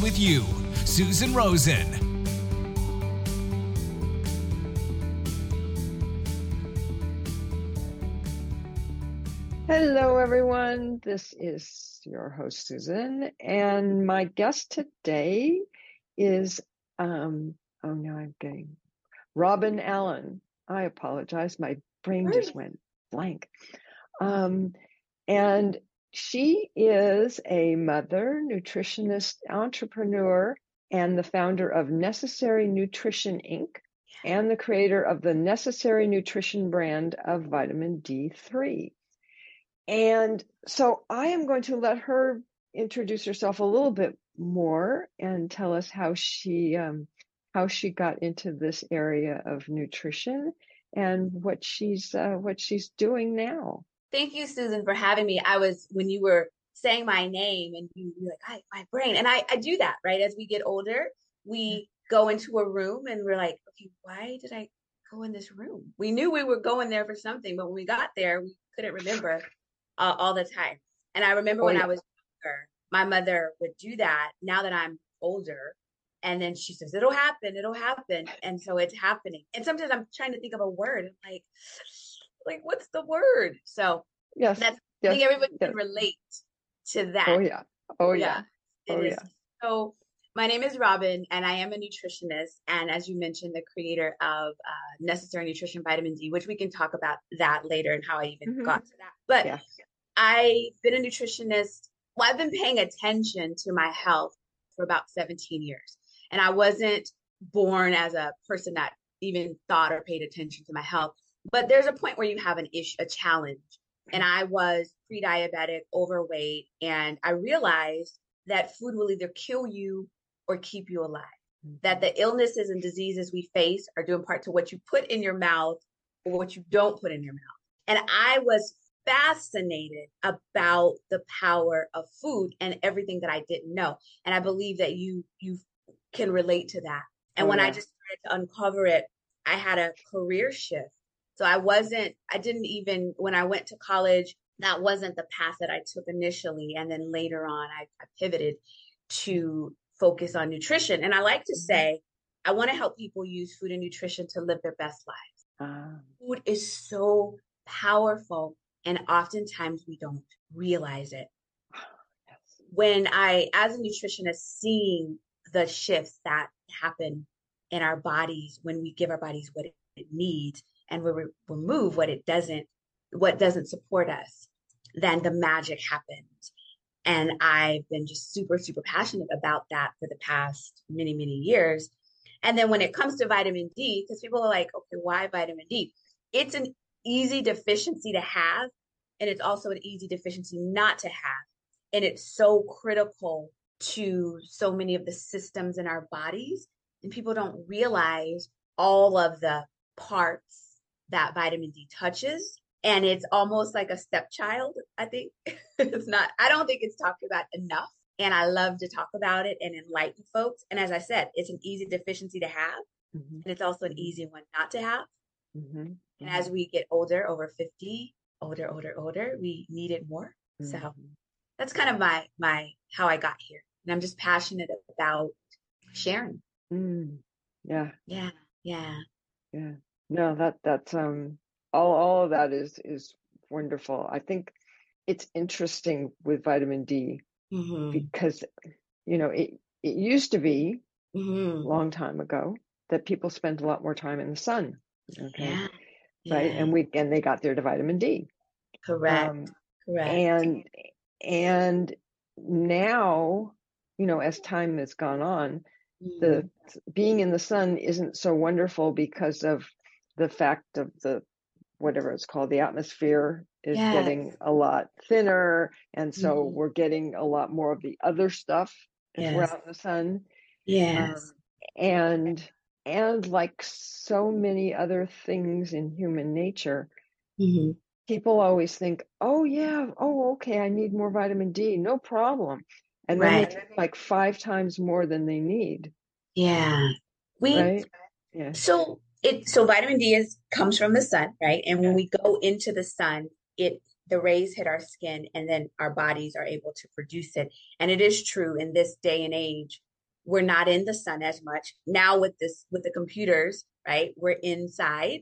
with you. Susan Rosen. Hello, everyone. This is your host, Susan, and my guest today is, um, oh, no, I'm getting Robin Allen. I apologize. My brain just went blank. Um, and she is a mother, nutritionist, entrepreneur, and the founder of Necessary Nutrition Inc. and the creator of the Necessary Nutrition brand of vitamin D3. And so I am going to let her introduce herself a little bit more and tell us how she um, how she got into this area of nutrition and what she's uh, what she's doing now. Thank you, Susan, for having me. I was when you were saying my name and you were like, I, my brain. And I, I do that, right? As we get older, we go into a room and we're like, okay, why did I go in this room? We knew we were going there for something, but when we got there, we couldn't remember uh, all the time. And I remember oh, when yeah. I was younger, my mother would do that. Now that I'm older, and then she says, "It'll happen. It'll happen," and so it's happening. And sometimes I'm trying to think of a word, like, like what's the word? So yes, that's yes, I think everybody yes. can relate to that. Oh yeah. Oh yeah. yeah. Oh yeah. So my name is Robin, and I am a nutritionist, and as you mentioned, the creator of uh, Necessary Nutrition Vitamin D, which we can talk about that later and how I even mm-hmm. got to that. But yeah. I've been a nutritionist. Well, I've been paying attention to my health for about 17 years, and I wasn't born as a person that even thought or paid attention to my health. But there's a point where you have an issue, a challenge, and I was pre-diabetic, overweight, and I realized that food will either kill you or keep you alive. Mm-hmm. That the illnesses and diseases we face are due in part to what you put in your mouth or what you don't put in your mouth. And I was fascinated about the power of food and everything that I didn't know. And I believe that you you can relate to that. And oh, when yeah. I just started to uncover it, I had a career shift. So I wasn't, I didn't even, when I went to college, that wasn't the path that I took initially. And then later on, I, I pivoted to focus on nutrition. And I like to mm-hmm. say, I want to help people use food and nutrition to live their best lives. Uh, food is so powerful, and oftentimes we don't realize it. Yes. When I, as a nutritionist, seeing the shifts that happen in our bodies when we give our bodies what it needs and we re- remove what it doesn't, what doesn't support us, then the magic happens. And I've been just super, super passionate about that for the past many, many years. And then when it comes to vitamin D, because people are like, okay, why vitamin D? It's an easy deficiency to have, and it's also an easy deficiency not to have. And it's so critical to so many of the systems in our bodies. And people don't realize all of the parts that vitamin D touches and it's almost like a stepchild i think it's not i don't think it's talked about enough and i love to talk about it and enlighten folks and as i said it's an easy deficiency to have mm-hmm. and it's also an easy one not to have mm-hmm. and mm-hmm. as we get older over 50 older older older we need it more so Mm-hmm. that's kind of my my how i got here and i'm just passionate about sharing mm. Yeah. yeah yeah Yeah. No, that that's um all all of that is is wonderful. I think it's interesting with vitamin D Mhm. because you know it it used to be a Mhm. long time ago that people spent a lot more time in the sun. Okay. yeah Right. yeah And we and they got their vitamin D. correct Um correct and and now, you know, as time has gone on, Mhm. the being in the sun isn't so wonderful because of the fact of the whatever it's called the atmosphere is Yes. getting a lot thinner and so Mhm. we're getting a lot more of the other stuff if we're out in the sun. Yes. Um, and and like so many other things in human nature, hmm people always think, "Oh yeah, oh okay, I need more vitamin D, no problem," and then Right. take like five times more than they need, Yeah. We right? Yeah, so it so vitamin D is comes from the sun, right? And when we go into the sun, it the rays hit our skin and then our bodies are able to produce it. And it is true in this day and age, we're not in the sun as much. Now with this with the computers, right? We're inside.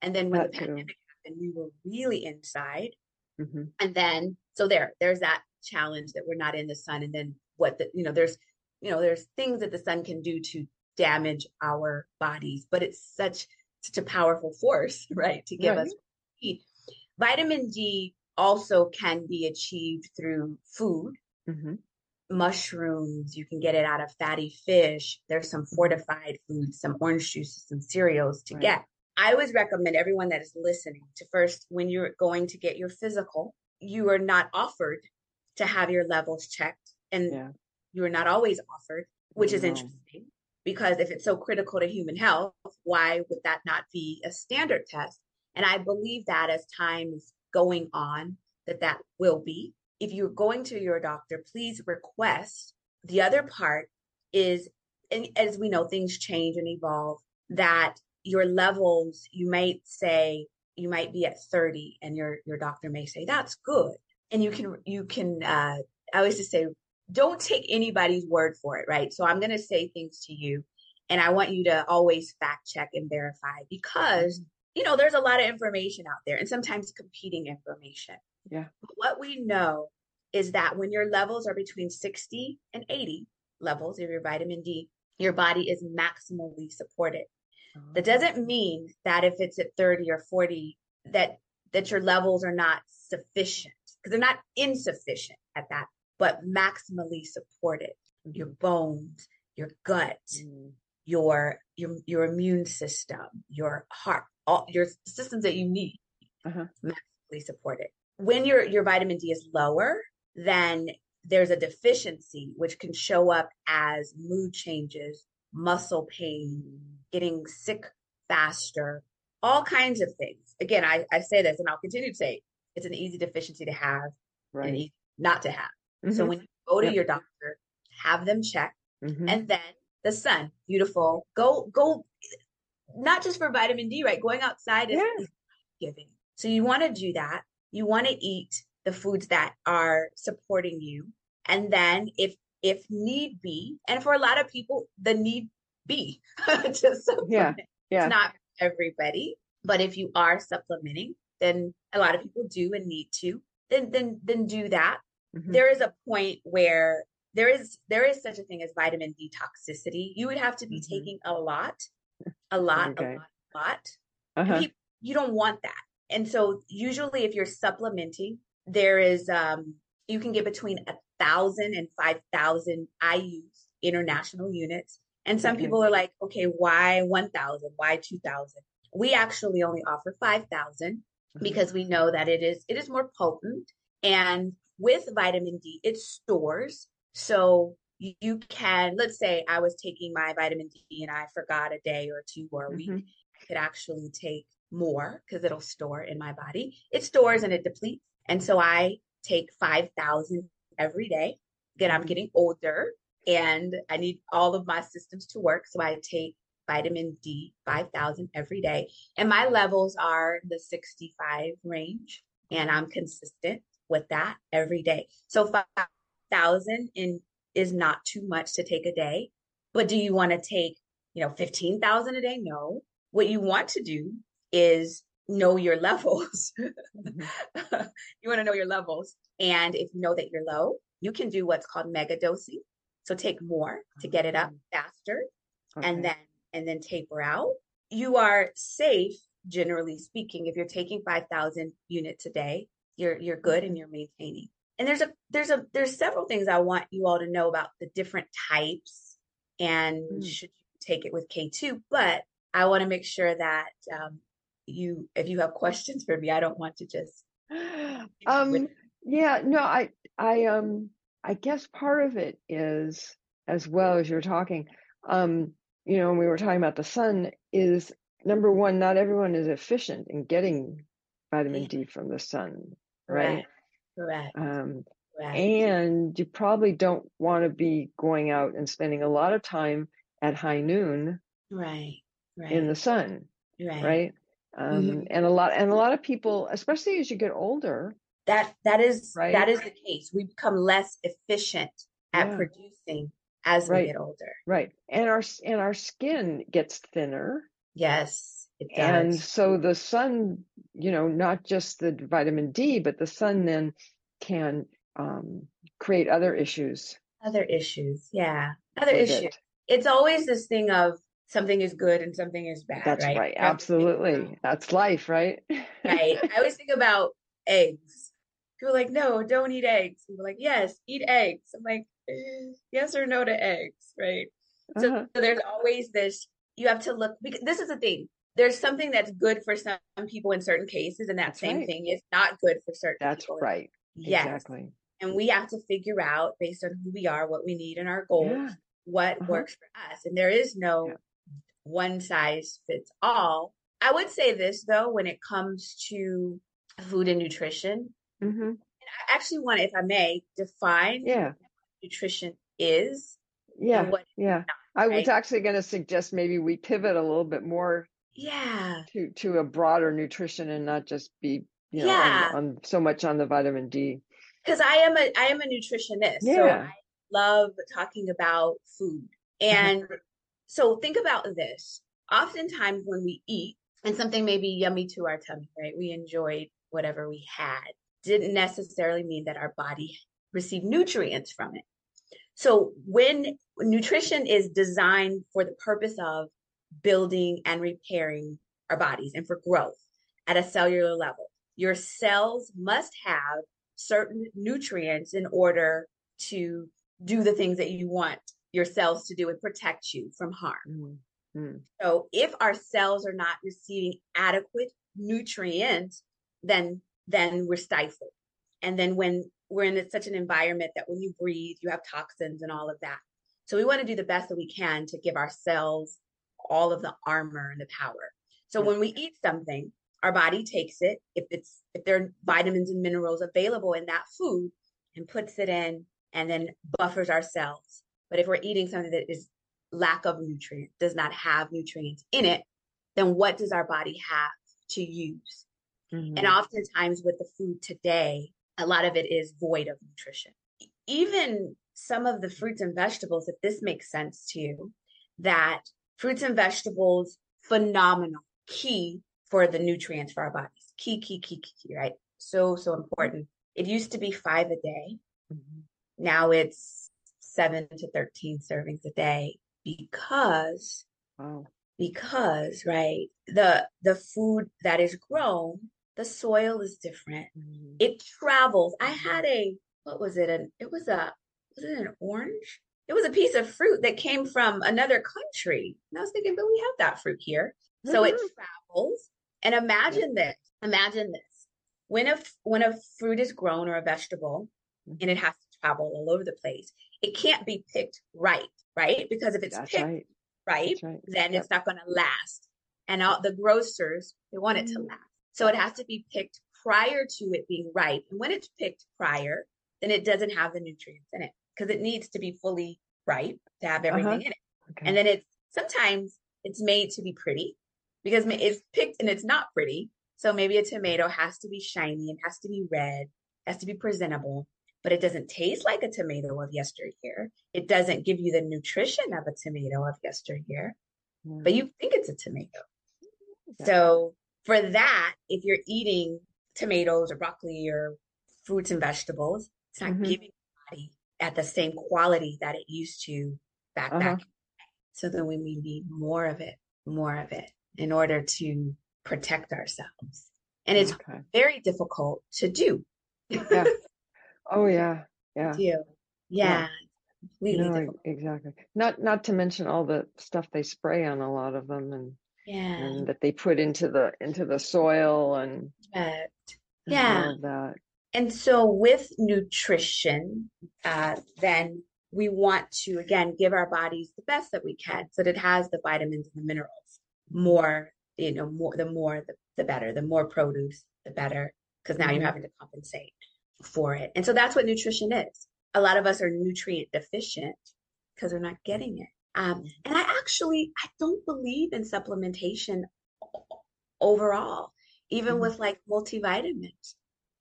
And then when the that too. pandemic happened, we were really inside. hmm And then, so there, there's that challenge that we're not in the sun. And then what the, you know, there's, you know, there's things that the sun can do to damage our bodies, but it's such, such a powerful force, right? To give Right. us heat. Vitamin D also can be achieved through food, hmm mushrooms. You can get it out of fatty fish. There's some fortified foods, some orange juices, some cereals to Right. get. I always recommend everyone that is listening to first, when you're going to get your physical, you are not offered to have your levels checked. And Yeah. you are not always offered, which is interesting because if it's so critical to human health, why would that not be a standard test? And I believe that as time is going on, that that will be. If you're going to your doctor, please request. The other part is, and as we know, things change and evolve, that your levels, you might say, you might be at 30 and your your doctor may say that's good and you can you can uh i always just say don't take anybody's word for it right? So i'm going to say things to you and i want you to always fact check and verify because you know there's a lot of information out there and sometimes competing information. Yeah. But what we know is that when your levels are between 60 and 80 levels of your vitamin d your body is maximally supported. That oh. doesn't mean that if it's at 30 or 40 that that your levels are not sufficient because they're not insufficient at that, but maximally supported. Your bones, your gut, Mm. your your your immune system, your heart, all your systems that you need Uh-huh. maximally supported. When your your vitamin D is lower, then there's a deficiency which can show up as mood changes, muscle pain, getting sick faster, all kinds of things. Again, I, I say this and I'll continue to say it's an easy deficiency to have and Right. easy not to have. So Mhm. when you go to Yep. your doctor, have them check Mhm. and then the sun, beautiful. Go go not just for vitamin D, right? Going outside is, Yeah. is giving. So you want to do that. You want to eat the foods that are supporting you. And then if if need be, and for a lot of people, the need be to supplement. Yeah. It's not everybody, but if you are supplementing, then a lot of people do and need to, then then then do that. Mhm. There is a point where there is there is such a thing as vitamin D toxicity. You would have to be Mhm. taking a lot, a lot, Okay. a lot, a lot. Uh-huh. people, you don't want that. And so usually if you're supplementing, there is um you can get between a thousand and five thousand IUs, international units. And some Okay. people are like, okay, why one thousand? Why two thousand? We actually only offer five thousand Mhm. because we know that it is it is more potent. And with vitamin D, it stores. So you, can, let's say I was taking my vitamin D and I forgot a day or two or a week Mhm. could actually take more because it'll store in my body. It stores and it depletes. And so I take 5,000 every day. Again, I'm Mhm. getting older and I need all of my systems to work. So I take vitamin D 5,000 every day. And my levels are the 65 range. And I'm consistent with that every day. So 5,000 in is not too much to take a day. But do you want to take, you know, 15,000 a day? No. What you want to do is know your levels. Mhm. you want to know your levels. And if you know that you're low, you can do what's called mega dosing. So take more to get it up faster Okay. and then and then taper out. You are safe, generally speaking, if you're taking 5,000 units a day, you're you're good and you're maintaining. And there's a there's a there's several things I want you all to know about the different types and Mm. should you take it with K2, but I want to make sure that um, you if you have questions for me, I don't want to just um yeah no i i um i guess part of it is as well as you're talking. Um, you know, when we were talking about the sun, is number one, not everyone is efficient in getting vitamin D from the sun, right? Correct. Um, Correct. And you probably don't want to be going out and spending a lot of time at high noon, right? Right. In the sun, right? Right. Um, mm-hmm. And a lot, and a lot of people, especially as you get older, that that is right? that is the case. We become less efficient at yeah. producing as right. we get older. Right. And our and our skin gets thinner. Yes. And so the sun, you know, not just the vitamin D, but the sun then can um, create other issues. Other issues. Yeah. Other issues. It. It's always this thing of something is good and something is bad. That's right. right. Absolutely. That's life, right? right. I always think about eggs. People are like, no, don't eat eggs. People are like, yes, eat eggs. I'm like, eh, yes or no to eggs, right? So, uh-huh. so there's always this. You have to look. Because this is the thing. There's something that's good for some people in certain cases, and that that's same right. thing is not good for certain. That's people. right. Yes. Exactly. And we have to figure out based on who we are, what we need and our goals, yeah. what uh-huh. works for us. And there is no yeah. one size fits all. I would say this though, when it comes to food and nutrition, mm-hmm. and I actually want to, if I may, define yeah. nutrition is. Yeah. yeah. Not, I was actually going to suggest maybe we pivot a little bit more yeah. to to a broader nutrition and not just be you know yeah. on, on so much on the vitamin D. Because I am a I am a nutritionist yeah. so I love talking about food. Mm-hmm. and so think about this. Oftentimes when we eat and something may be yummy to our tummy right? We enjoyed whatever we had. Didn't necessarily mean that our body received nutrients from it. So when nutrition is designed for the purpose of building and repairing our bodies and for growth at a cellular level. Your cells must have certain nutrients in order to do the things that you want your cells to do and protect you from harm. Mm-hmm. So if our cells are not receiving adequate nutrients, then then we're stifled. And then when we're in such an environment that when you breathe, you have toxins and all of that. So we want to do the best that we can to give our cells all of the armor and the power. So when we eat something, our body takes it if it's if there are vitamins and minerals available in that food and puts it in and then buffers ourselves. But if we're eating something that is lack of nutrients, does not have nutrients in it, then what does our body have to use? Mm-hmm. And oftentimes with the food today, a lot of it is void of nutrition. Even some of the fruits and vegetables, if this makes sense to you, that fruits and vegetables, phenomenal, key for the nutrients for our bodies. Key, key, key, key, key, right? So, so important. It used to be five a day. Mm-hmm. Now it's seven to 13 servings a day because, wow. because, right, the, the food that is grown, the soil is different. Mm-hmm. It travels. I had a, what was it? An, it was a, was it an orange? It was a piece of fruit that came from another country. And I was thinking, but we have that fruit here. Mm-hmm. So it mm-hmm. travels. And imagine this. Imagine this. When a when a fruit is grown or a vegetable and it has to travel all over the place, it can't be picked right, right? Because if it's That's picked right, right, right. then yep. it's not going to last. And all, the grocers, they want it to mm-hmm. last. So it has to be picked prior to it being ripe. And when it's picked prior, then it doesn't have the nutrients in it because it needs to be fully ripe to have everything uh-huh. in it. Okay. And then it's sometimes it's made to be pretty because it's picked and it's not pretty. So maybe a tomato has to be shiny and has to be red, has to be presentable, but it doesn't taste like a tomato of yesteryear. It doesn't give you the nutrition of a tomato of yesteryear, mm. but you think it's a tomato. Yeah. So for that, if you're eating tomatoes or broccoli or fruits and vegetables, it's not mm-hmm. giving at the same quality that it used to back uh-huh. back. So then we need more of it, more of it in order to protect ourselves. And it's okay. very difficult to do. yeah. Oh yeah. Yeah. Do. Yeah. yeah. No, exactly. Not not to mention all the stuff they spray on a lot of them and yeah. and that they put into the into the soil and, and yeah that and so with nutrition, uh, then we want to again give our bodies the best that we can so that it has the vitamins and the minerals more you know more the more the, the better the more produce the better because now mm-hmm. you're having to compensate for it and so that's what nutrition is a lot of us are nutrient deficient because we're not getting it um, mm-hmm. and i actually i don't believe in supplementation overall even mm-hmm. with like multivitamins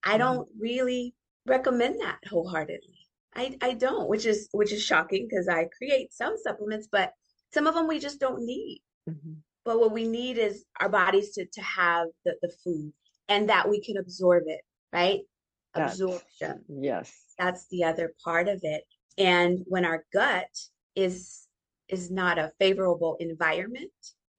i mm-hmm. don't really recommend that wholeheartedly I, I don't, which is which is shocking because I create some supplements, but some of them we just don't need. Mm-hmm. But what we need is our bodies to to have the, the food and that we can absorb it, right? That's, Absorption. Yes. That's the other part of it. And when our gut is is not a favorable environment,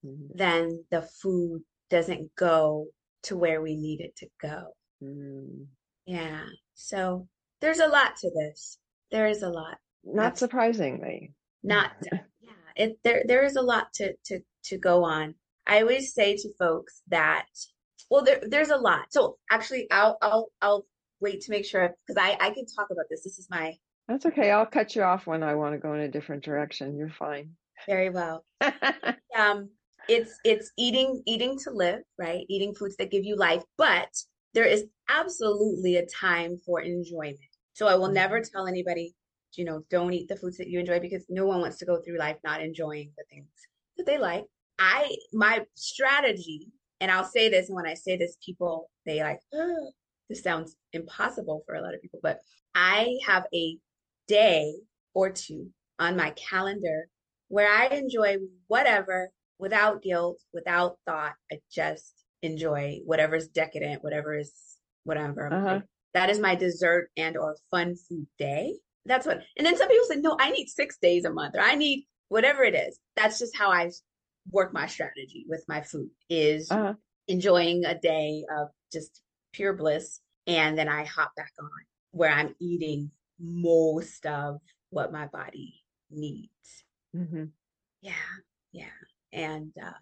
mm-hmm. then the food doesn't go to where we need it to go. Mm. Yeah. So there's a lot to this. There is a lot. Not That's, surprisingly. Not yeah. It there there is a lot to to to go on. I always say to folks that well there there's a lot. So actually I'll I'll I'll wait to make sure because I I can talk about this. This is my That's okay. I'll cut you off when I want to go in a different direction. You're fine. Very well. um it's it's eating eating to live, right? Eating foods that give you life, but there is absolutely a time for enjoyment. So I will never mm-hmm. tell anybody, you know, don't eat the foods that you enjoy because no one wants to go through life not enjoying the things that they like. I my strategy, and I'll say this, and when I say this, people they like, oh, this sounds impossible for a lot of people, but I have a day or two on my calendar where I enjoy whatever without guilt, without thought. I just enjoy whatever's decadent, whatever is whatever. Uh-huh that is my dessert and or fun food day. That's what. And then some people say, no, I need six days a month or I need whatever it is. That's just how I work my strategy with my food is uh-huh. enjoying a day of just pure bliss. And then I hop back on where I'm eating most of what my body needs. Mm-hmm. Yeah. Yeah. And uh,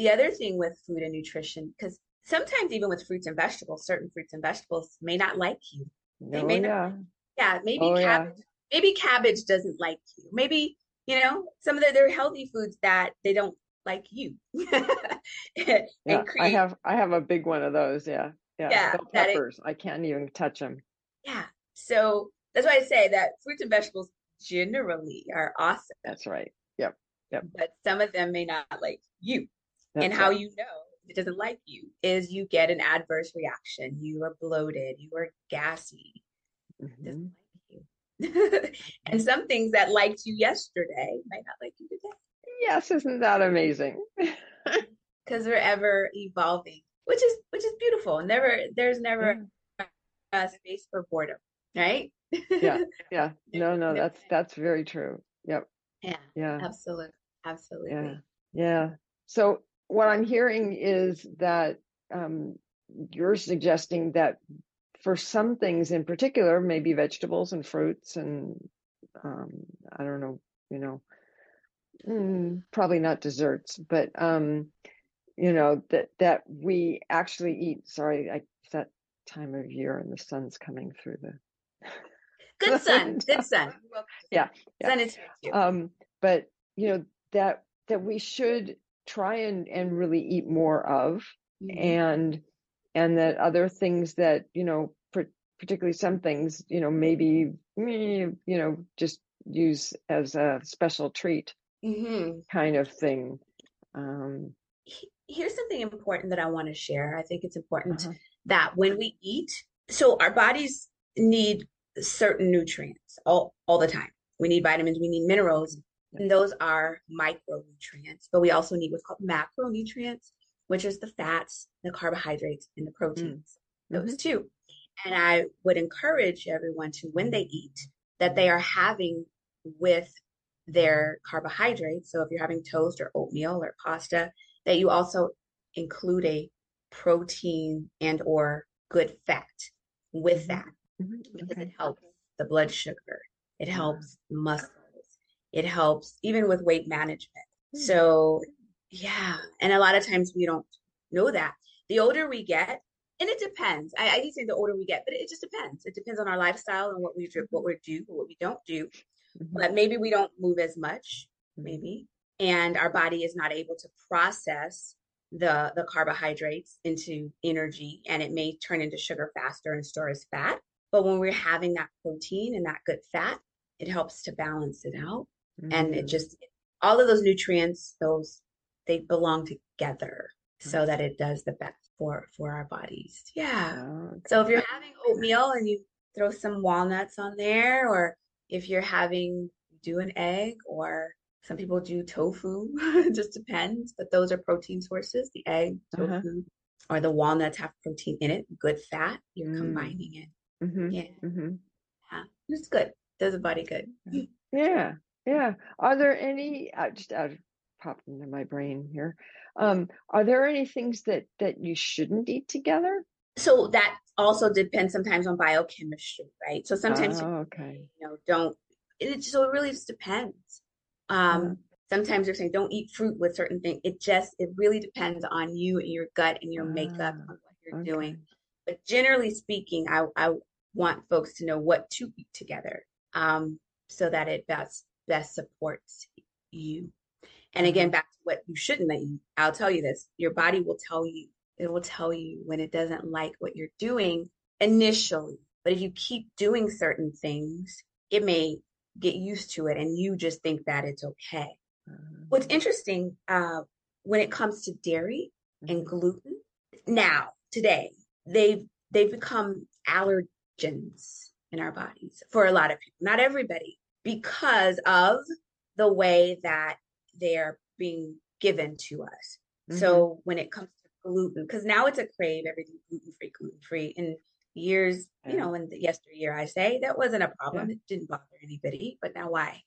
the other thing with food and nutrition, because sometimes even with fruits and vegetables, certain fruits and vegetables may not like you. They oh, may yeah. not. Yeah, maybe oh, cabbage. Yeah. Maybe cabbage doesn't like you. Maybe you know some of the they're healthy foods that they don't like you. yeah, I have I have a big one of those. Yeah, yeah. yeah peppers. It, I can't even touch them. Yeah. So that's why I say that fruits and vegetables generally are awesome. That's right. Yep. Yep. But some of them may not like you. That's and how right. you know it doesn't like you is you get an adverse reaction. You are bloated. You are gassy. Mm-hmm. Doesn't like you. and some things that liked you yesterday might not like you today. Yes, isn't that amazing? Because we're ever evolving, which is which is beautiful. Never there's never yeah. a space for boredom, right? yeah, yeah. No, no, that's that's very true. Yep. Yeah. Yeah. Absolutely. Absolutely. Yeah. Yeah. So what I'm hearing is that um, you're suggesting that for some things in particular, maybe vegetables and fruits and um, I don't know, you know, mm, probably not desserts, but um, you know that that we actually eat. Sorry, I, it's that time of year and the sun's coming through the. Good sun, good sun. Yeah, yeah. Sun is um, but you know that that we should try and, and really eat more of mm-hmm. and and that other things that you know particularly some things you know maybe you know just use as a special treat mm-hmm. kind of thing um, here's something important that i want to share i think it's important uh-huh. that when we eat so our bodies need certain nutrients all, all the time we need vitamins we need minerals and those are micronutrients. But we also need what's called macronutrients, which is the fats, the carbohydrates, and the proteins. Mm. Those mm-hmm. two. And I would encourage everyone to, when they eat, that they are having with their carbohydrates. So if you're having toast or oatmeal or pasta, that you also include a protein and or good fat with mm-hmm. that mm-hmm. because okay. it helps the blood sugar. It helps muscle it helps even with weight management. Mm-hmm. So, yeah. And a lot of times we don't know that. The older we get, and it depends. I, I say the older we get, but it just depends. It depends on our lifestyle and what we do, what we do, what we don't do. mm-hmm. but maybe we don't move as much, maybe, and our body is not able to process the the carbohydrates into energy and it may turn into sugar faster and store as fat but when we're having that protein and that good fat it helps to balance it out mm-hmm. and it mm-hmm. just all of those nutrients those they belong together so that it does the best for for our bodies yeah okay. so if you're having oatmeal and you throw some walnuts on there or if you're having do an egg or some people do tofu it just depends but those are protein sources the egg uh-huh. tofu uh-huh. or the walnuts have protein in it good fat you're mm. combining it mm-hmm. yeah mm-hmm. yeah it's good does the body good yeah yeah are there any uh, just out of popped into my brain here um are there any things that that you shouldn't eat together so that also depends sometimes on biochemistry right so sometimes oh, okay you know don't it so it really just depends um, mm-hmm. Sometimes they're saying don't eat fruit with certain things. It just it really depends on you and your gut and your makeup ah, on what you're okay. doing. But generally speaking, I I want folks to know what to eat together, um, so that it best best supports you. And again, mm-hmm. back to what you shouldn't eat. I'll tell you this: your body will tell you. It will tell you when it doesn't like what you're doing initially. But if you keep doing certain things, it may get used to it and you just think that it's okay. Mm-hmm. What's interesting uh, when it comes to dairy mm-hmm. and gluten, now today they've they've become allergens in our bodies for a lot of people, not everybody, because of the way that they're being given to us. Mm-hmm. So when it comes to gluten, because now it's a crave, everything gluten free, gluten free, and years, you know, in the yesteryear, I say that wasn't a problem. Yeah. It didn't bother anybody, but now why?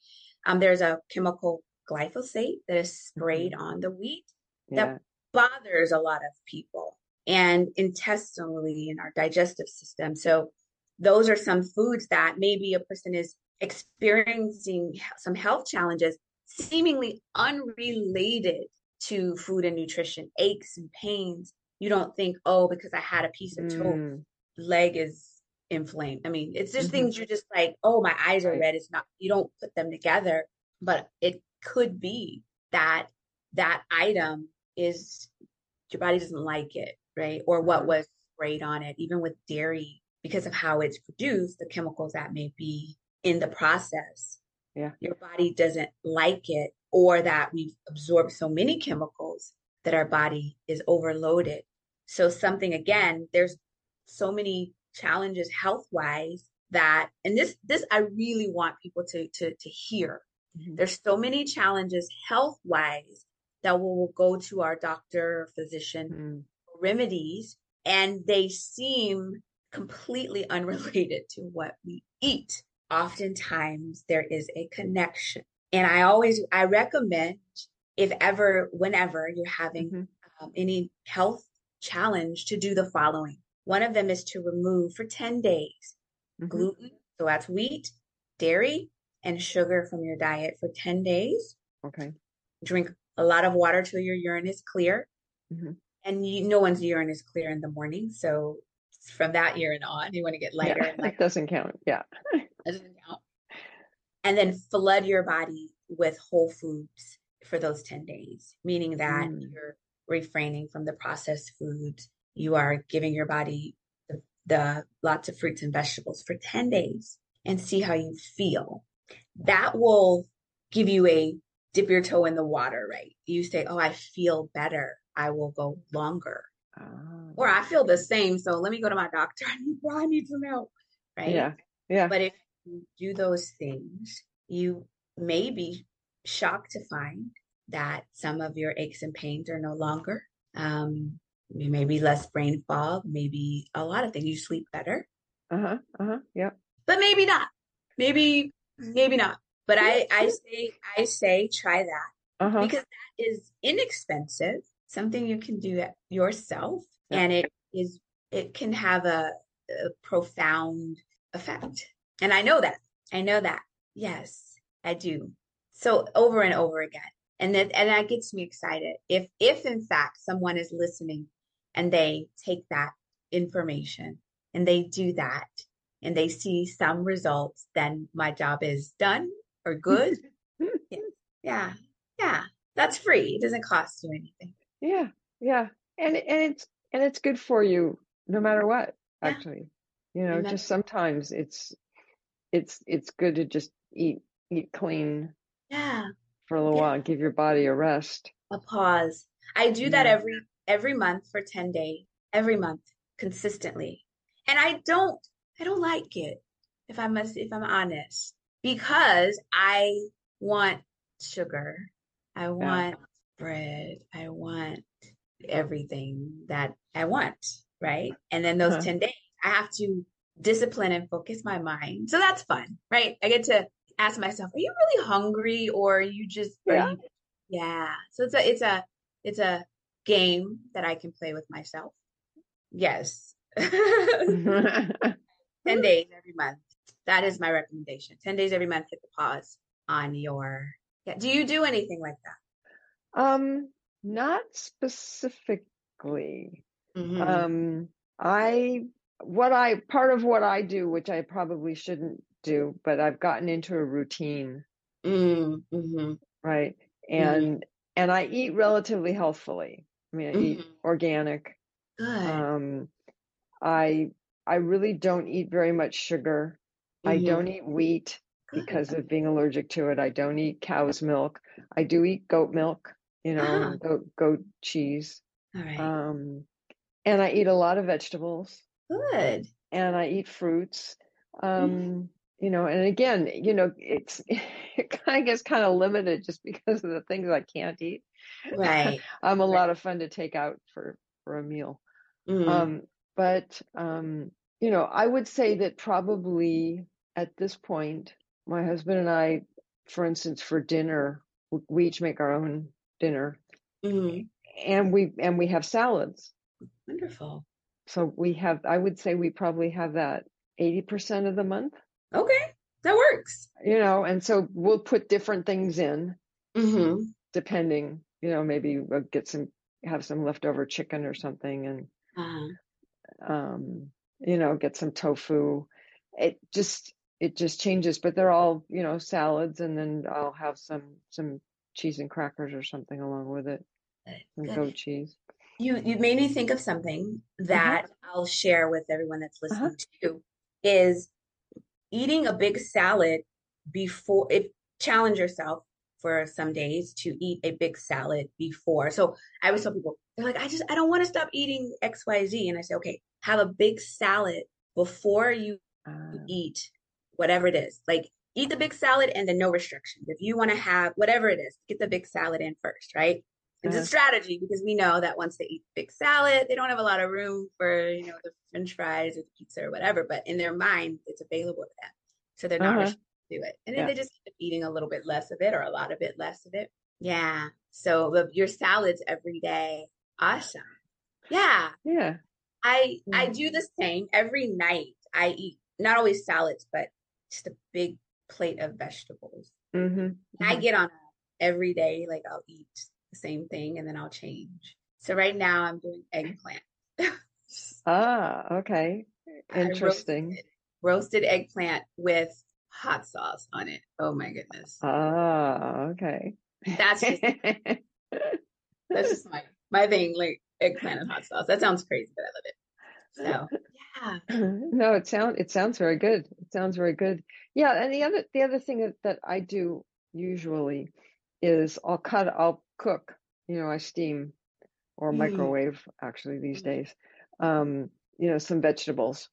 Um, there's a chemical glyphosate that is sprayed mm-hmm. on the wheat yeah. that bothers a lot of people and intestinally in our digestive system. So those are some foods that maybe a person is experiencing some health challenges seemingly unrelated to food and nutrition, aches and pains. You don't think, oh, because I had a piece of toast, mm leg is inflamed. I mean, it's just mm-hmm. things you're just like, oh, my eyes are red. It's not, you don't put them together, but it could be that that item is your body doesn't like it, right? Or what was sprayed on it, even with dairy, because of how it's produced, the chemicals that may be in the process. Yeah. Your body doesn't like it, or that we've absorbed so many chemicals that our body is overloaded. So something again, there's so many challenges health wise that and this this I really want people to to to hear. Mm-hmm. There's so many challenges health wise that we will go to our doctor physician mm-hmm. remedies and they seem completely unrelated to what we eat. Oftentimes there is a connection. And I always I recommend if ever whenever you're having mm-hmm. um, any health challenge to do the following one of them is to remove for 10 days mm-hmm. gluten, so that's wheat, dairy, and sugar from your diet for 10 days. Okay. Drink a lot of water till your urine is clear. Mm-hmm. And you, no one's urine is clear in the morning. So from that urine on, you want to get lighter. Yeah, and lighter. It doesn't count. Yeah. And then flood your body with whole foods for those 10 days, meaning that mm. you're refraining from the processed foods, you are giving your body the, the lots of fruits and vegetables for 10 days and see how you feel. That will give you a dip your toe in the water, right? You say, Oh, I feel better. I will go longer. Oh. Or I feel the same. So let me go to my doctor. I need, I need some help. Right. Yeah. Yeah. But if you do those things, you may be shocked to find that some of your aches and pains are no longer. Um, maybe less brain fog, maybe a lot of things. You sleep better. Uh huh. Uh huh. Yeah. But maybe not. Maybe maybe not. But I I say I say try that uh-huh. because that is inexpensive. Something you can do yourself, yeah. and it is it can have a, a profound effect. And I know that. I know that. Yes, I do. So over and over again and that and that gets me excited if if in fact someone is listening and they take that information and they do that and they see some results, then my job is done or good. yeah. yeah. Yeah. That's free. It doesn't cost you anything. Yeah. Yeah. And and it's and it's good for you no matter what, Yeah. actually. You know, just sometimes it's it's it's good to just eat eat clean Yeah. for a little Yeah. while, give your body a rest. A pause. I do that every every month for 10 days. Every month. Consistently. And I don't I don't like it, if I must if I'm honest. Because I want sugar. I want bread. I want everything that I want, right? And then those Uh-huh. 10 days, I have to discipline and focus my mind. So that's fun, right? I get to ask myself, are you really hungry or are you just Yeah. you yeah. So it's a it's a it's a game that I can play with myself. Yes. 10 days every month. That is my recommendation. 10 days every month, hit the pause on your yeah. Do you do anything like that? um, not specifically. Mhm. Um, I what I part of what I do, which I probably shouldn't do, but I've gotten into a routine, Mm, mhm. right? And and I eat relatively healthfully. I mean, I eat Mhm. organic. Good. Um, I I really don't eat very much sugar. I Mhm. don't eat wheat Good. because of being allergic to it. I don't eat cow's milk. I do eat goat milk, you know, Uh-huh. goat goat cheese. All right. Um, and I eat a lot of vegetables Good. and I eat fruits. Mm-hmm. Um, you know, and again, you know, it's it kind of gets kind of limited just because of the things I can't eat. Right. I'm a Right. lot of fun to take out for for a meal. Mhm. Um, but um, you know, I would say that probably at this point, my husband and I, for instance, for dinner, we each make our own dinner, Mhm. and we and we have salads. Wonderful. So we have, I would say, we probably have that 80% of the month, Okay. That works. you know, and so we'll put different things in Mm-hmm. depending, you know, maybe we'll get some, have some leftover chicken or something and Uh-huh. um, you know, get some tofu. It just it just changes, but they're all, you know, salads and then I'll have some some cheese and crackers or something along with it. Some goat cheese. You you made me think of something that I'll share with everyone that's Uh-huh. listening too, is eating a big salad before if challenge yourself for some days to eat a big salad before. So I always tell people, they're like, I just I don't want to stop eating XYZ. And I say, okay, have a big salad before you Uh, eat whatever it is. Like eat the big salad and then no restrictions. If you want to have whatever it is, get the big salad in first, right? It's a strategy because we know that once they eat big salad, they don't have a lot of room for, you know, the french fries or the pizza or whatever, but in their mind, it's available to them. So they're not Uh-huh. to it. And then Yeah. they just end up eating a little bit less of it or a lot of it less of it. Yeah. So your salads every day. Awesome. Yeah. yeah. I I Mm. do the same every night. I eat not always salads, but just a big plate of vegetables. hmm I get on a every day, like I'll eat the same thing and then I'll change. So right now I'm doing eggplant. Ah, okay. Interesting. roasted, roasted eggplant with hot sauce on it. Oh my goodness. Ah, okay. That's just that's just my my thing, like eggplant and hot sauce. That sounds crazy, but I love it. So yeah. no, it sound it sounds very good. It sounds very good. Yeah, and the other the other thing that, that I do usually is I'll cut I'll cook, you know, I steam or Mm. microwave actually these Mm. days. Um, you know, some vegetables.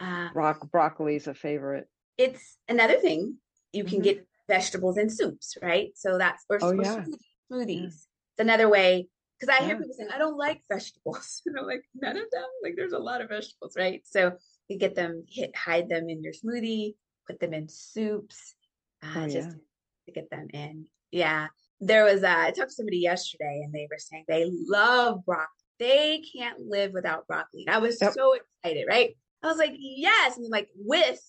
Uh, Brock broccoli is a favorite. it's another thing you can Mhm. get vegetables in soups, right? So that's or, Oh, or yeah. smoothies. smoothies. It's another way because I hear people saying, I don't like vegetables. And I'm like, none of them? Like there's a lot of vegetables, right? So you get them, hit, hide them in your smoothie, put them in soups, uh, Oh, just yeah. to get them in. Yeah. There was, uh, I talked to somebody yesterday and they were saying they love broccoli. They can't live without broccoli. And I was Yep. so excited, right? I was like, yes. And like with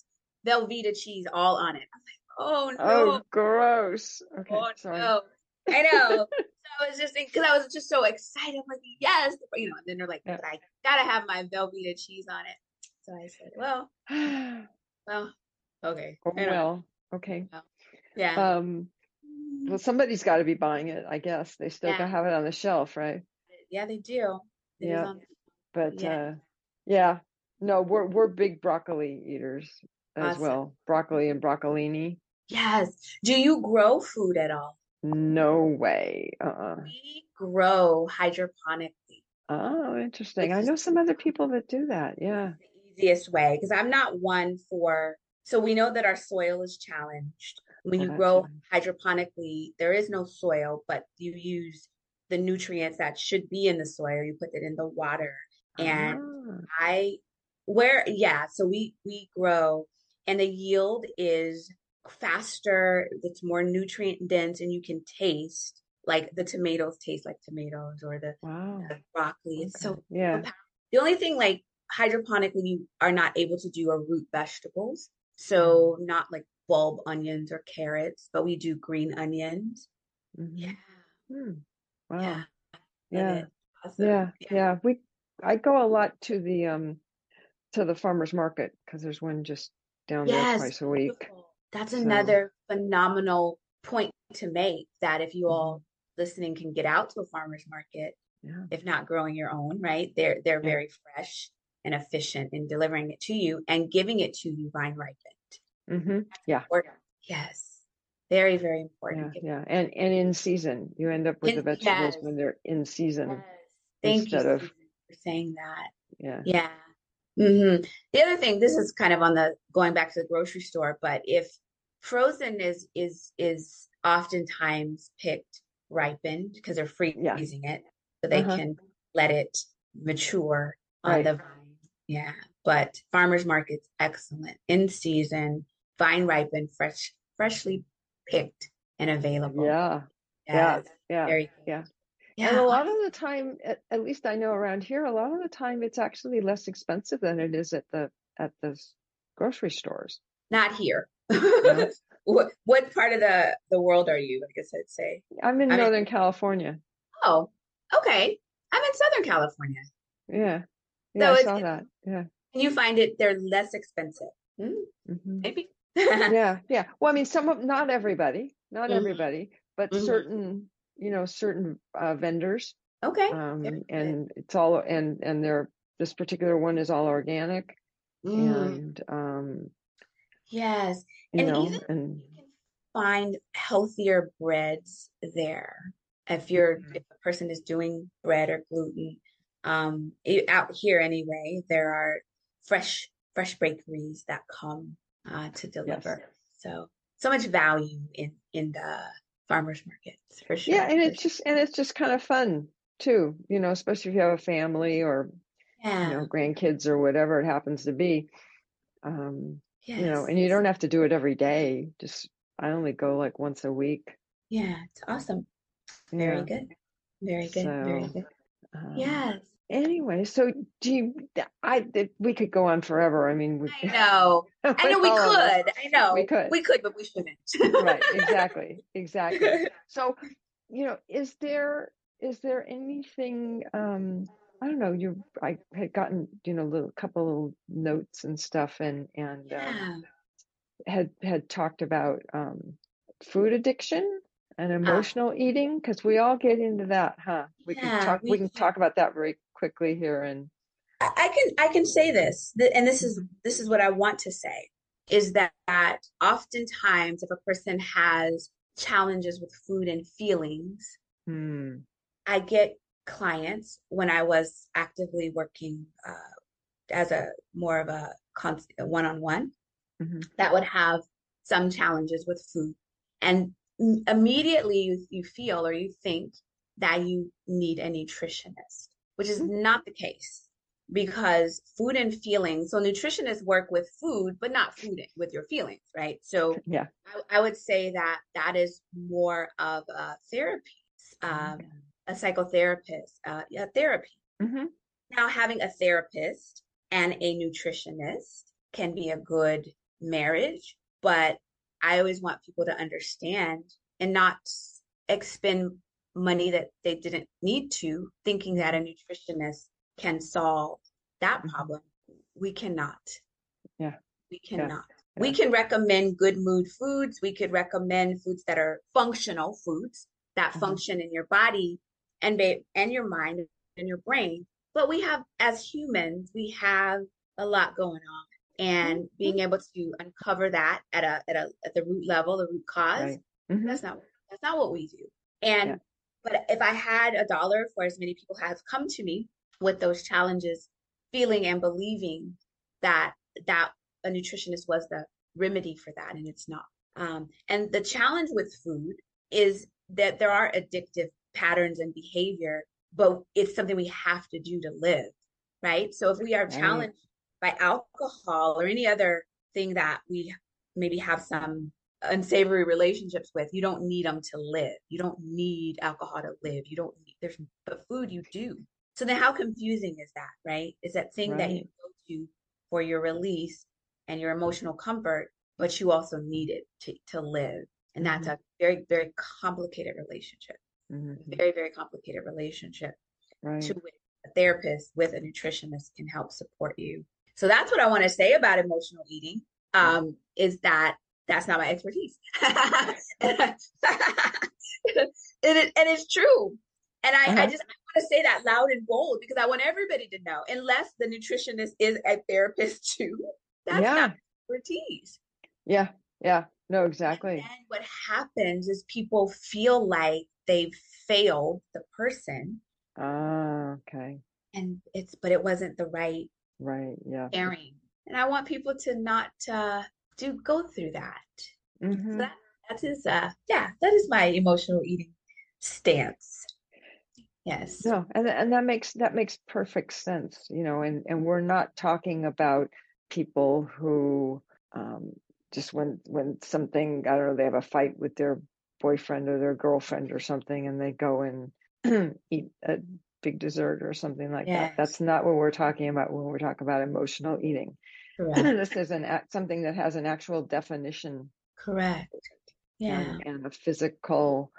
Velveeta cheese all on it. I'm like, oh no. Oh, gross. Okay, Oh sorry. no, I know. so I was just because I was just so excited. I'm like, yes, you know. And then they're like, Yeah. I gotta have my Velveeta cheese on it. So I said, well, well, okay. Oh, I don't know. well, okay. Well. Yeah. Um, well, somebody's got to be buying it, I guess. They still Yeah. gotta have it on the shelf, right? yeah, they do. It Yeah. on- But Yeah. uh, yeah, no, we're we're big broccoli eaters as Awesome. well. Broccoli and broccolini. Yes. Do you grow food at all? No way. Uh-uh. We grow hydroponically. Oh, interesting. I know some other people that do that. Yeah. the easiest way because I'm not one for. So we know that our soil is challenged. When you grow hydroponically, there is no soil, but you use the nutrients that should be in the soil. You put it in the water. And Ah, I, where, yeah, so we we grow and the yield is faster, it's more nutrient dense, and you can taste like the tomatoes taste like tomatoes or the, wow. the broccoli. It's so Yeah. the only thing like hydroponically you are not able to do are root vegetables. Mm-hmm. So not like bulb onions or carrots, but we do green onions. Mhm. Yeah. Hmm. Wow. Yeah. Yeah. Awesome. Yeah. Yeah. We I go a lot to the um to the farmers market because there's one just down there twice a week. beautiful. That's So- another phenomenal point to make that if you Mhm. all listening can get out to a farmer's market, Yeah. if not growing your own, right? They're they're Yeah. very fresh and efficient in delivering it to you and giving it to you vine ripened. Mm-hmm. Yeah. Or yes. Very, very important. Yeah. And and in season. You end up with the vegetables yes. when they're in season. Yes. Thank you of- for saying that. Yeah. Yeah. Mm-hmm. The other thing, this is kind of on the going back to the grocery store, but if frozen is is is oftentimes picked ripened because they're Yeah. freezing it so they Uh-huh. can let it mature on Right. the vine. Yeah. But farmers market's excellent in season, vine ripened, fresh, freshly picked and available. Yeah. Yeah. Yeah. Very good. Yeah. Yeah. And a lot of the time, at, at least I know around here, a lot of the time it's actually less expensive than it is at the at the grocery stores. Not here. What what part of the the world are you? I guess I'd say. I'm in I mean- Northern California. Oh, okay. I'm in Southern California. Yeah. So Yeah, I it's- saw that. Yeah. And you find it they're less expensive. Hmm, hmm maybe. Yeah. Yeah. Well, I mean, some of not everybody, not Mhm. everybody, but Mhm. certain, you know, certain uh, vendors. Okay. Um, and it's all and and they're this particular one is all organic Mm, and um, yes. you And know, even and you can find healthier breads there. If you're Mhm. if a person is doing bread or gluten, um, out here anyway, there are fresh fresh bakeries that come uh, to deliver. So so much value in in the farmers markets for sure. yeah, and it's just and it's just kind of fun too, you know, especially if you have a family or Yeah. you know grandkids or whatever it happens to be. Um, Yes. you know, and you don't have to do it every day. Just I only go like once a week. Yeah, it's awesome. Very Yeah. good. Very good. Very good. Um, Yes. Anyway, so do you? I we could go on forever. I mean, we, I know. I know we with all of us. could. I know. We could. We could, but we shouldn't. right exactly exactly so you know is there is there anything um i don't know you i had gotten you know a little couple of notes and stuff and and um, had had talked about um food addiction and Ah. emotional eating because we all get into that huh we can talk we, we can talk about that very quickly here and I can I can say this, and this is this is what I want to say, is that, that oftentimes if a person has challenges with food and feelings, hmm, I get clients when I was actively working uh, as a more of a one-on-one mhm, that would have some challenges with food, and immediately you, you feel or you think that you need a nutritionist, which is not the case because food and feelings. So nutritionists work with food, but not food with your feelings, right? So yeah I, I would say that that is more of a therapy, um, a psychotherapist, uh, a therapy. Mm-hmm. Now, having a therapist and a nutritionist can be a good marriage, but I always want people to understand and not expend money that they didn't need to, thinking that a nutritionist can solve that Mhm. problem. We cannot. Yeah. We Yeah. cannot. We can recommend good mood foods. We could recommend foods that are functional foods that Mhm. function in your body and ba- and your mind and your brain. But we have, as humans, we have a lot going on, and being able to uncover that at a at a at the root level, the root cause, Right. Mhm. that's not that's not what we do. And Yeah. But if I had a dollar for as many people have come to me with those challenges, feeling and believing that that a nutritionist was the remedy for that, and it's not. Um, and the challenge with food is that there are addictive patterns and behavior, but it's something we have to do to live, right? So if we are challenged by alcohol or any other thing that we maybe have some unsavory relationships with, you don't need them to live. You don't need alcohol to live. You don't need, there's, but food you do. So then how confusing is that, right? Is that thing that you go to for your release and your emotional comfort, but you also need it to, to live. And that's a very, very complicated relationship, Mhm. very, very complicated relationship Right. to which a therapist with a nutritionist can help support you. So that's what I want to say about emotional eating. Um, is that that's not my expertise, and, it, and it's true. And I, I Uh-huh. just I want to say that loud and bold because I want everybody to know, unless the nutritionist is a therapist too, that's Yeah. not expertise. Yeah. Yeah. No, exactly. And what happens is people feel like they've failed the person, Ah, okay. and it's but it wasn't the right Right. Yeah. caring. And I want people to not uh, do go through that. So Mhm. that that is uh yeah, that is my emotional eating stance. Yes. No, and and that makes that makes perfect sense, you know, and and we're not talking about people who um just when when something, I don't know, they have a fight with their boyfriend or their girlfriend or something and they go and eat a big dessert or something like that. That's not what we're talking about when we're talking about emotional eating. Correct. This is an something that has an actual definition Correct. Yeah. and, and a physical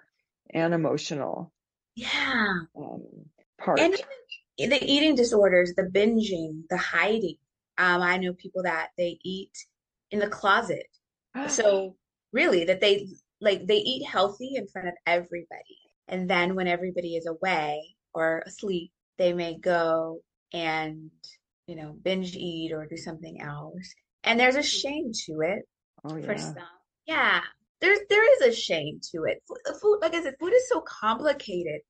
and emotional Yeah. um, part. And even the eating disorders, the binging, the hiding. Um, I know people that they eat in the closet. So really that they like they eat healthy in front of everybody. And then when everybody is away or asleep, they may go and, you know, binge eat or do something else. And there's a shame to it oh for yeah. some. Yeah. There's there is a shame to it. Food, food, like I said, food is so complicated.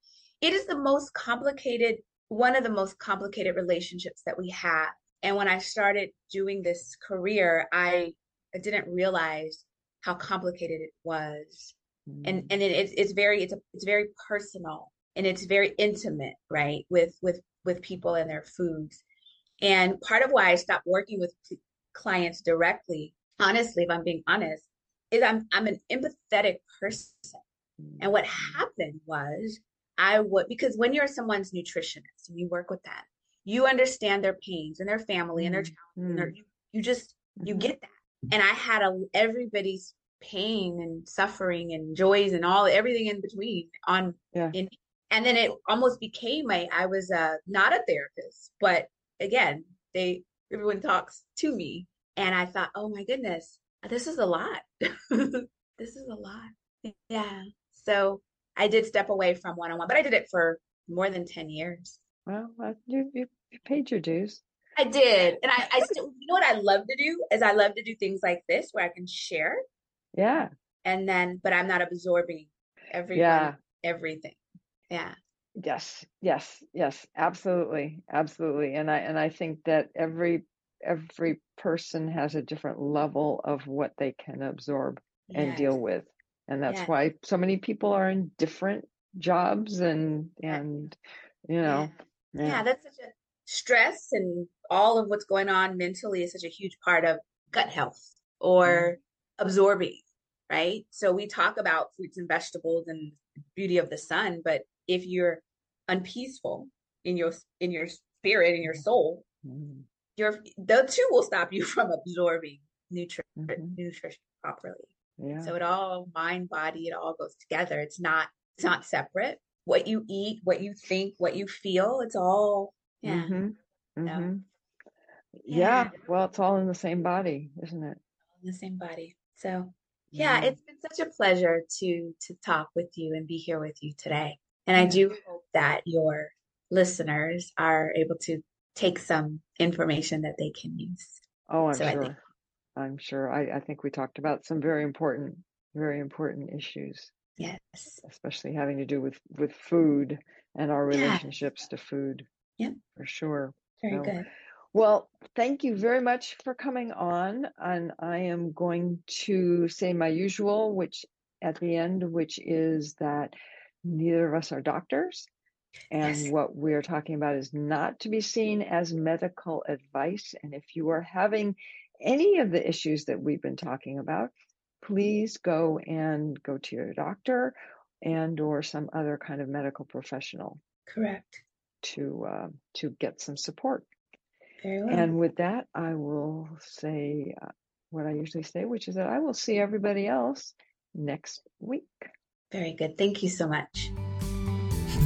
It is the most complicated, one of the most complicated relationships that we have. And when I started doing this career, I, I didn't realize how complicated it was. And Mm. and it, it's it's very it's a, it's very personal and it's very intimate, right? With with with people and their foods. And part of why I stopped working with clients directly, honestly, if I'm being honest, is I'm I'm an empathetic person. And what happened was I would because when you're someone's nutritionist and you work with them, you understand their pains and their family and their Mm, challenges and their, mm, you you just you get that. And I had a everybody's pain and suffering and joys and all everything in between on Yeah. in and then it almost became a I was uh not a therapist, but again, they everyone talks to me and I thought, "Oh my goodness, this is a lot. this is a lot." Yeah. So I did step away from one-on-one, but I did it for more than 10 years. Well, you, you you paid your dues. I did. And I, I still, you know what I love to do is I love to do things like this where I can share Yeah. and then, but I'm not absorbing everyone, Yeah. everything. Yeah. Yes. Yes. Yes. Absolutely. Absolutely. And I and I think that every every person has a different level of what they can absorb and Yes. deal with. And that's Yes. why so many people are in different jobs and and you know, Yeah. yeah. That's such a stress and all of what's going on mentally is such a huge part of gut health mm-hmm. or absorbing, right? So we talk about fruits and vegetables and beauty of the sun, but if you're unpeaceful in your in your spirit in your soul, Mm, your the two will stop you from absorbing nutri- mhm. nutrition properly. Yeah. So it all mind body it all goes together. It's not it's not separate. What you eat, what you think, what you feel, it's all yeah. Mhm. So, Mhm. yeah. Yeah. Well, it's all in the same body, isn't it? in the same body. So yeah, it's been such a pleasure to to talk with you and be here with you today. And I do hope that your listeners are able to take some information that they can use. Oh, I'm so sure. I think, I'm sure. I, I think we talked about some very important, very important issues. Yes. Especially having to do with with food and our relationships yeah. to food. Yeah. For sure. Very so, good. Well, thank you very much for coming on. And I am going to say my usual, which at the end, which is that neither of us are doctors. And yes. what we're talking about is not to be seen as medical advice. And if you are having any of the issues that we've been talking about, please go and go to your doctor and or some other kind of medical professional. Correct. To uh, to get some support. Very well. And with that, I will say uh, what I usually say, which is that I will see everybody else next week. Very good. Thank you so much.